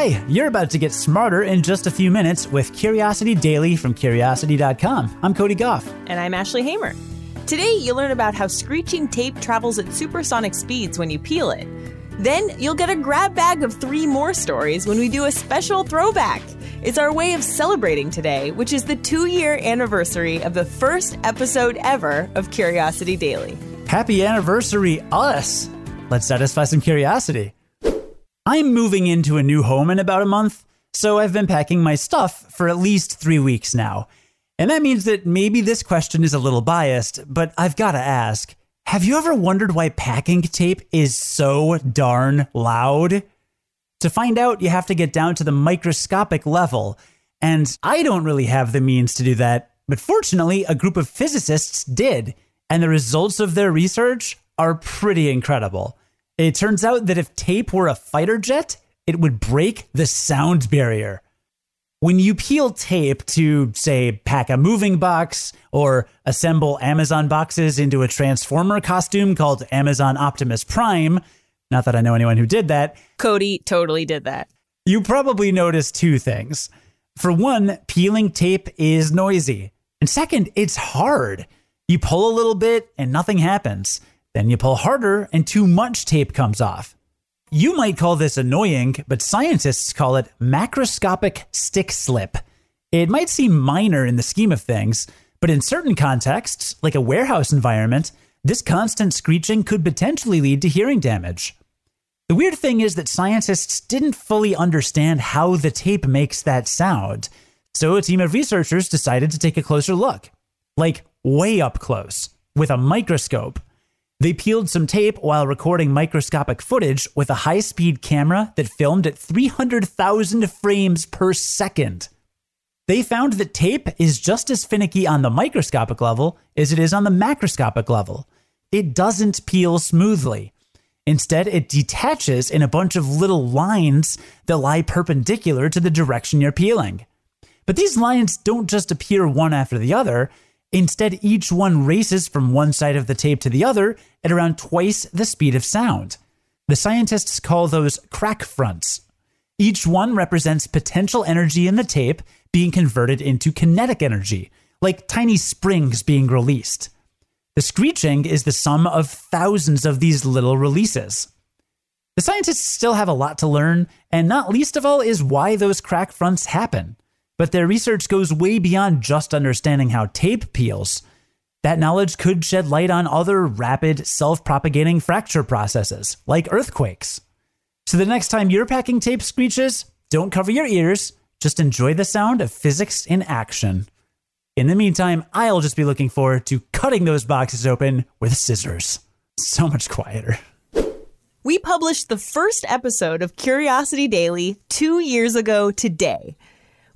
Hi, you're about to get smarter in just a few minutes with Curiosity Daily from Curiosity.com. I'm Cody Goff. And I'm Ashley Hamer. Today, you'll learn about how screeching tape travels at supersonic speeds when you peel it. Then, you'll get a grab bag of three more stories when we do a special throwback. It's our way of celebrating today, which is the two year anniversary of the first episode ever of Curiosity Daily. Happy anniversary, us! Let's satisfy some curiosity. I'm moving into a new home in about a month, so I've been packing my stuff for at least three weeks now. And that means that maybe this question is a little biased, but I've got to ask Have you ever wondered why packing tape is so darn loud? To find out, you have to get down to the microscopic level. And I don't really have the means to do that, but fortunately, a group of physicists did. And the results of their research are pretty incredible. It turns out that if tape were a fighter jet, it would break the sound barrier. When you peel tape to, say, pack a moving box or assemble Amazon boxes into a Transformer costume called Amazon Optimus Prime, not that I know anyone who did that, Cody totally did that. you probably noticed two things. For one, peeling tape is noisy. And second, it's hard. You pull a little bit and nothing happens. Then you pull harder and too much tape comes off. You might call this annoying, but scientists call it macroscopic stick slip. It might seem minor in the scheme of things, but in certain contexts, like a warehouse environment, this constant screeching could potentially lead to hearing damage. The weird thing is that scientists didn't fully understand how the tape makes that sound, so a team of researchers decided to take a closer look. Like, way up close, with a microscope. They peeled some tape while recording microscopic footage with a high speed camera that filmed at 300,000 frames per second. They found that tape is just as finicky on the microscopic level as it is on the macroscopic level. It doesn't peel smoothly. Instead, it detaches in a bunch of little lines that lie perpendicular to the direction you're peeling. But these lines don't just appear one after the other. Instead, each one races from one side of the tape to the other at around twice the speed of sound. The scientists call those crack fronts. Each one represents potential energy in the tape being converted into kinetic energy, like tiny springs being released. The screeching is the sum of thousands of these little releases. The scientists still have a lot to learn, and not least of all is why those crack fronts happen. But their research goes way beyond just understanding how tape peels. That knowledge could shed light on other rapid, self propagating fracture processes, like earthquakes. So the next time your packing tape screeches, don't cover your ears, just enjoy the sound of physics in action. In the meantime, I'll just be looking forward to cutting those boxes open with scissors. So much quieter. We published the first episode of Curiosity Daily two years ago today.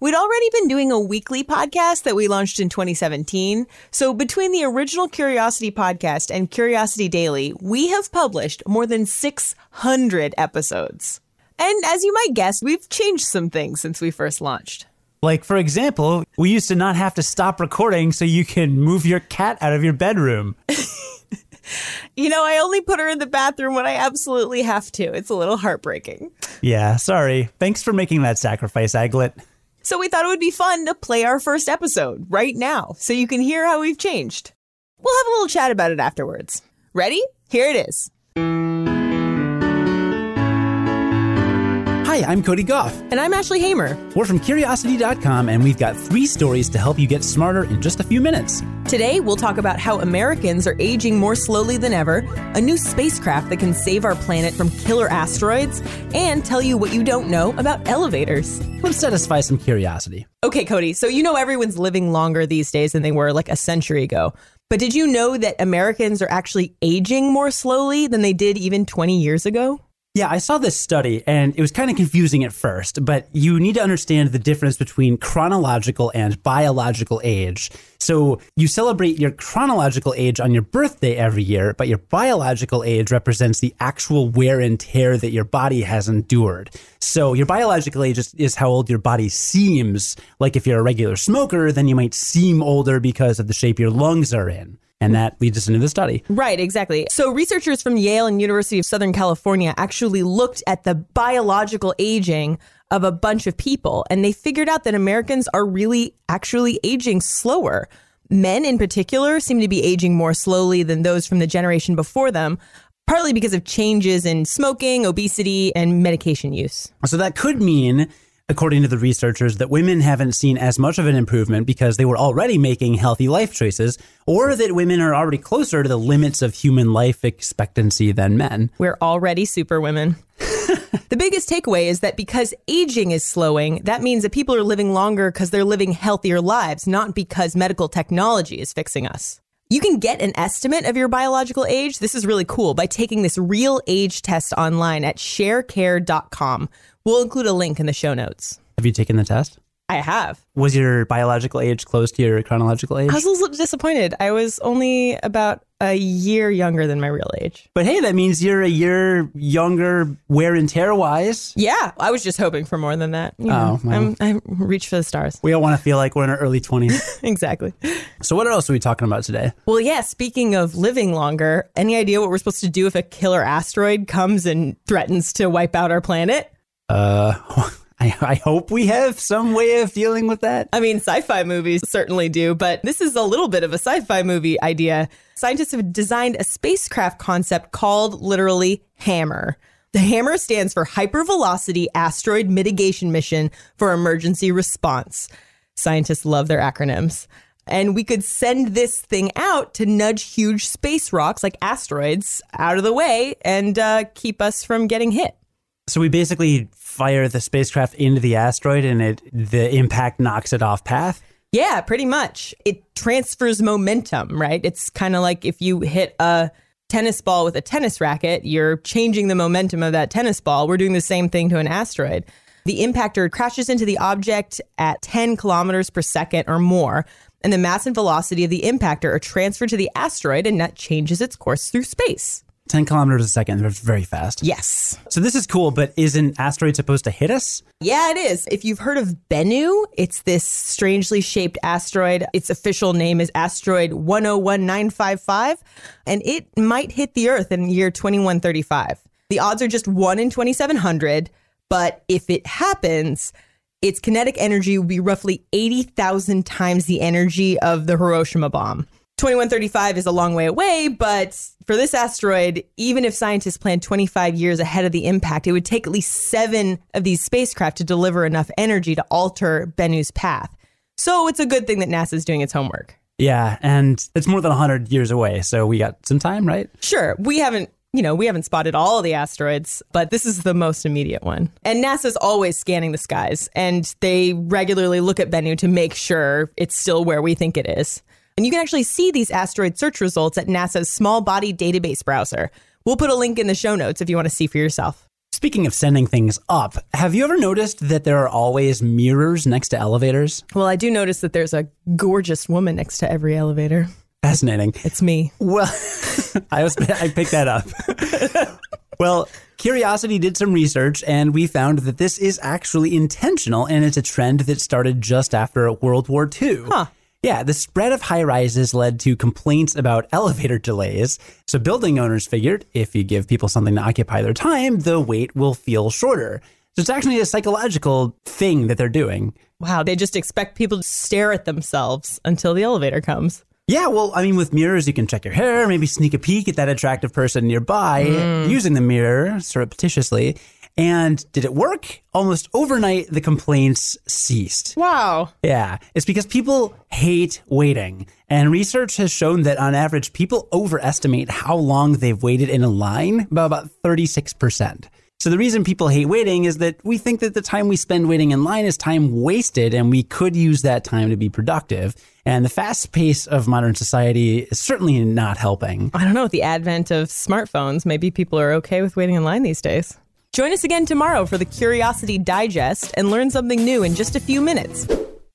We'd already been doing a weekly podcast that we launched in 2017. So between the original Curiosity podcast and Curiosity Daily, we have published more than 600 episodes. And as you might guess, we've changed some things since we first launched. Like, for example, we used to not have to stop recording so you can move your cat out of your bedroom. You know, I only put her in the bathroom when I absolutely have to. It's a little heartbreaking. Yeah, sorry. Thanks for making that sacrifice, Aglet. So we thought it would be fun to play our first episode right now so you can hear how we've changed. We'll have a little chat about it afterwards. Ready? Here it is. Hi, I'm Cody Goff. And I'm Ashley Hamer. We're from Curiosity.com, and we've got three stories to help you get smarter in just a few minutes. Today, we'll talk about how Americans are aging more slowly than ever, a new spacecraft that can save our planet from killer asteroids, and tell you what you don't know about elevators. Let's satisfy some curiosity. Okay, Cody, so you know everyone's living longer these days than they were like a century ago. But did you know that Americans are actually aging more slowly than they did even 20 years ago? Yeah, I saw this study and it was kind of confusing at first, but you need to understand the difference between chronological and biological age. So you celebrate your chronological age on your birthday every year, but your biological age represents the actual wear and tear that your body has endured. So your biological age is, is how old your body seems. Like if you're a regular smoker, then you might seem older because of the shape your lungs are in. And that leads us into the study. Right, exactly. So researchers from Yale and University of Southern California actually looked at the biological aging of a bunch of people and they figured out that Americans are really actually aging slower. Men in particular seem to be aging more slowly than those from the generation before them, partly because of changes in smoking, obesity, and medication use. So that could mean according to the researchers, that women haven't seen as much of an improvement because they were already making healthy life choices, or that women are already closer to the limits of human life expectancy than men. We're already super women. the biggest takeaway is that because aging is slowing, that means that people are living longer because they're living healthier lives, not because medical technology is fixing us. You can get an estimate of your biological age. This is really cool by taking this real age test online at sharecare.com. We'll include a link in the show notes. Have you taken the test? I have. Was your biological age close to your chronological age? I was a little disappointed. I was only about a year younger than my real age. But hey, that means you're a year younger wear and tear wise. Yeah, I was just hoping for more than that. You know, Oh, well. I'm, I reach for the stars. We all want to feel like we're in our early 20s. exactly. so, what else are we talking about today? Well, yeah, speaking of living longer, any idea what we're supposed to do if a killer asteroid comes and threatens to wipe out our planet? Uh, I, I hope we have some way of dealing with that. I mean, sci fi movies certainly do, but this is a little bit of a sci fi movie idea. Scientists have designed a spacecraft concept called literally HAMMER. The HAMMER stands for Hypervelocity Asteroid Mitigation Mission for Emergency Response. Scientists love their acronyms. And we could send this thing out to nudge huge space rocks like asteroids out of the way and uh, keep us from getting hit. So, we basically fire the spacecraft into the asteroid and it the impact knocks it off path. Yeah, pretty much. It transfers momentum, right? It's kind of like if you hit a tennis ball with a tennis racket, you're changing the momentum of that tennis ball. We're doing the same thing to an asteroid. The impactor crashes into the object at 10 kilometers per second or more, and the mass and velocity of the impactor are transferred to the asteroid, and that changes its course through space. 10 kilometers a second. That's very fast. Yes. So, this is cool, but is an asteroid supposed to hit us? Yeah, it is. If you've heard of Bennu, it's this strangely shaped asteroid. Its official name is asteroid 101955, and it might hit the Earth in year 2135. The odds are just 1 in 2700, but if it happens, its kinetic energy will be roughly 80,000 times the energy of the Hiroshima bomb. 2135 is a long way away, but for this asteroid, even if scientists plan 25 years ahead of the impact, it would take at least seven of these spacecraft to deliver enough energy to alter Bennu's path. So it's a good thing that NASA's doing its homework. Yeah, and it's more than 100 years away, so we got some time, right? Sure, we haven't, you know, we haven't spotted all of the asteroids, but this is the most immediate one. And NASA's always scanning the skies, and they regularly look at Bennu to make sure it's still where we think it is. And you can actually see these asteroid search results at NASA's small body database browser. We'll put a link in the show notes if you want to see for yourself. Speaking of sending things up, have you ever noticed that there are always mirrors next to elevators? Well, I do notice that there's a gorgeous woman next to every elevator. Fascinating. It's me. Well, I was I picked that up. well, Curiosity did some research and we found that this is actually intentional and it's a trend that started just after World War II. Huh. Yeah, the spread of high rises led to complaints about elevator delays. So building owners figured if you give people something to occupy their time, the wait will feel shorter. So it's actually a psychological thing that they're doing. Wow, they just expect people to stare at themselves until the elevator comes. Yeah, well, I mean, with mirrors, you can check your hair, maybe sneak a peek at that attractive person nearby hmm. using the mirror surreptitiously. And did it work? Almost overnight, the complaints ceased. Wow. Yeah, it's because people hate waiting. And research has shown that on average, people overestimate how long they've waited in a line by about 36%. So the reason people hate waiting is that we think that the time we spend waiting in line is time wasted and we could use that time to be productive. And the fast pace of modern society is certainly not helping. I don't know, with the advent of smartphones, maybe people are okay with waiting in line these days. Join us again tomorrow for the Curiosity Digest and learn something new in just a few minutes.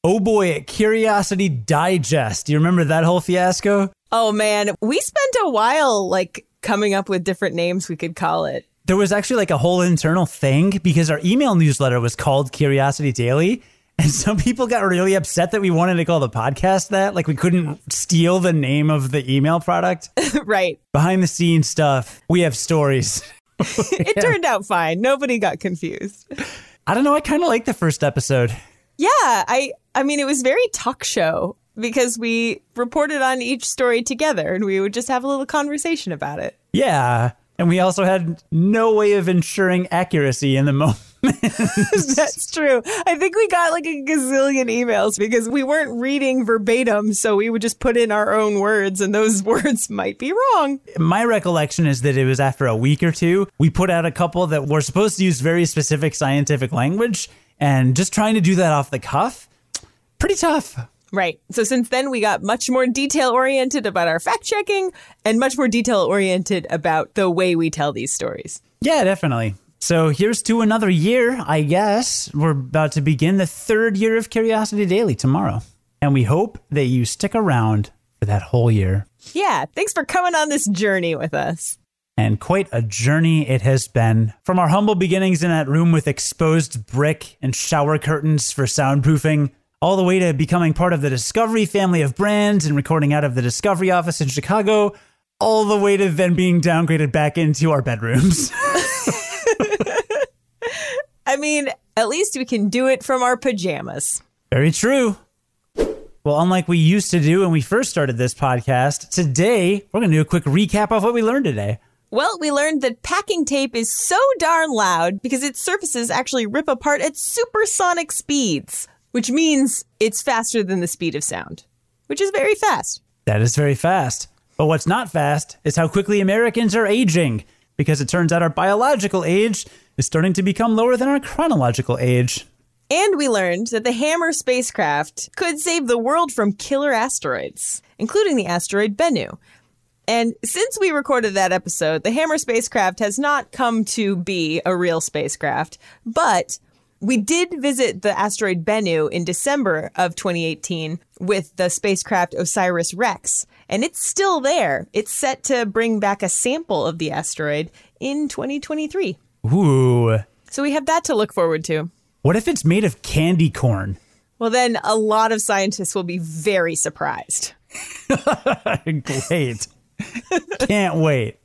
Oh boy, Curiosity Digest. Do you remember that whole fiasco? Oh man, we spent a while like coming up with different names we could call it. There was actually like a whole internal thing because our email newsletter was called Curiosity Daily. And some people got really upset that we wanted to call the podcast that. Like we couldn't steal the name of the email product. right. Behind the scenes stuff, we have stories. It turned out fine. Nobody got confused. I don't know. I kind of like the first episode. Yeah, I I mean it was very talk show because we reported on each story together and we would just have a little conversation about it. Yeah. And we also had no way of ensuring accuracy in the moment. That's true. I think we got like a gazillion emails because we weren't reading verbatim, so we would just put in our own words and those words might be wrong. My recollection is that it was after a week or two, we put out a couple that were supposed to use very specific scientific language and just trying to do that off the cuff, pretty tough. Right. So since then, we got much more detail oriented about our fact checking and much more detail oriented about the way we tell these stories. Yeah, definitely. So here's to another year, I guess. We're about to begin the third year of Curiosity Daily tomorrow. And we hope that you stick around for that whole year. Yeah. Thanks for coming on this journey with us. And quite a journey it has been. From our humble beginnings in that room with exposed brick and shower curtains for soundproofing all the way to becoming part of the Discovery family of brands and recording out of the Discovery office in Chicago, all the way to then being downgraded back into our bedrooms. I mean, at least we can do it from our pajamas. Very true. Well, unlike we used to do when we first started this podcast, today we're going to do a quick recap of what we learned today. Well, we learned that packing tape is so darn loud because its surfaces actually rip apart at supersonic speeds which means it's faster than the speed of sound, which is very fast. That is very fast. But what's not fast is how quickly Americans are aging, because it turns out our biological age is starting to become lower than our chronological age. And we learned that the Hammer spacecraft could save the world from killer asteroids, including the asteroid Bennu. And since we recorded that episode, the Hammer spacecraft has not come to be a real spacecraft, but we did visit the asteroid Bennu in December of 2018 with the spacecraft OSIRIS REx, and it's still there. It's set to bring back a sample of the asteroid in 2023. Ooh. So we have that to look forward to. What if it's made of candy corn? Well, then a lot of scientists will be very surprised. Great. Can't wait.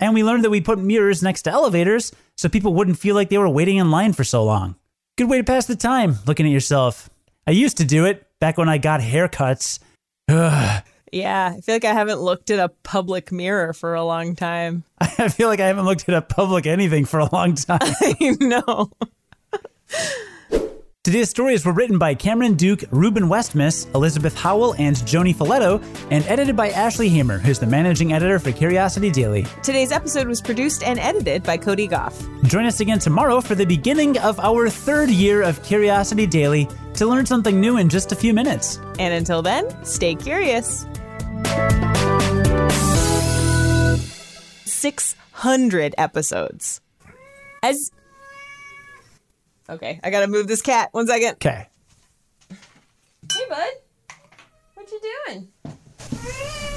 And we learned that we put mirrors next to elevators so people wouldn't feel like they were waiting in line for so long. Good way to pass the time, looking at yourself. I used to do it back when I got haircuts. Ugh. Yeah, I feel like I haven't looked at a public mirror for a long time. I feel like I haven't looked at a public anything for a long time. I know. Today's stories were written by Cameron Duke, Reuben Westmaas, Elizabeth Howell, and Joanie Faletto, and edited by Ashley Hamer, who's the managing editor for Curiosity Daily. Today's episode was produced and edited by Cody Goff. Join us again tomorrow for the beginning of our third year of Curiosity Daily to learn something new in just a few minutes. And until then, stay curious. 600 episodes. As Okay, I gotta move this cat. One second. Okay. Hey, bud. What you doing?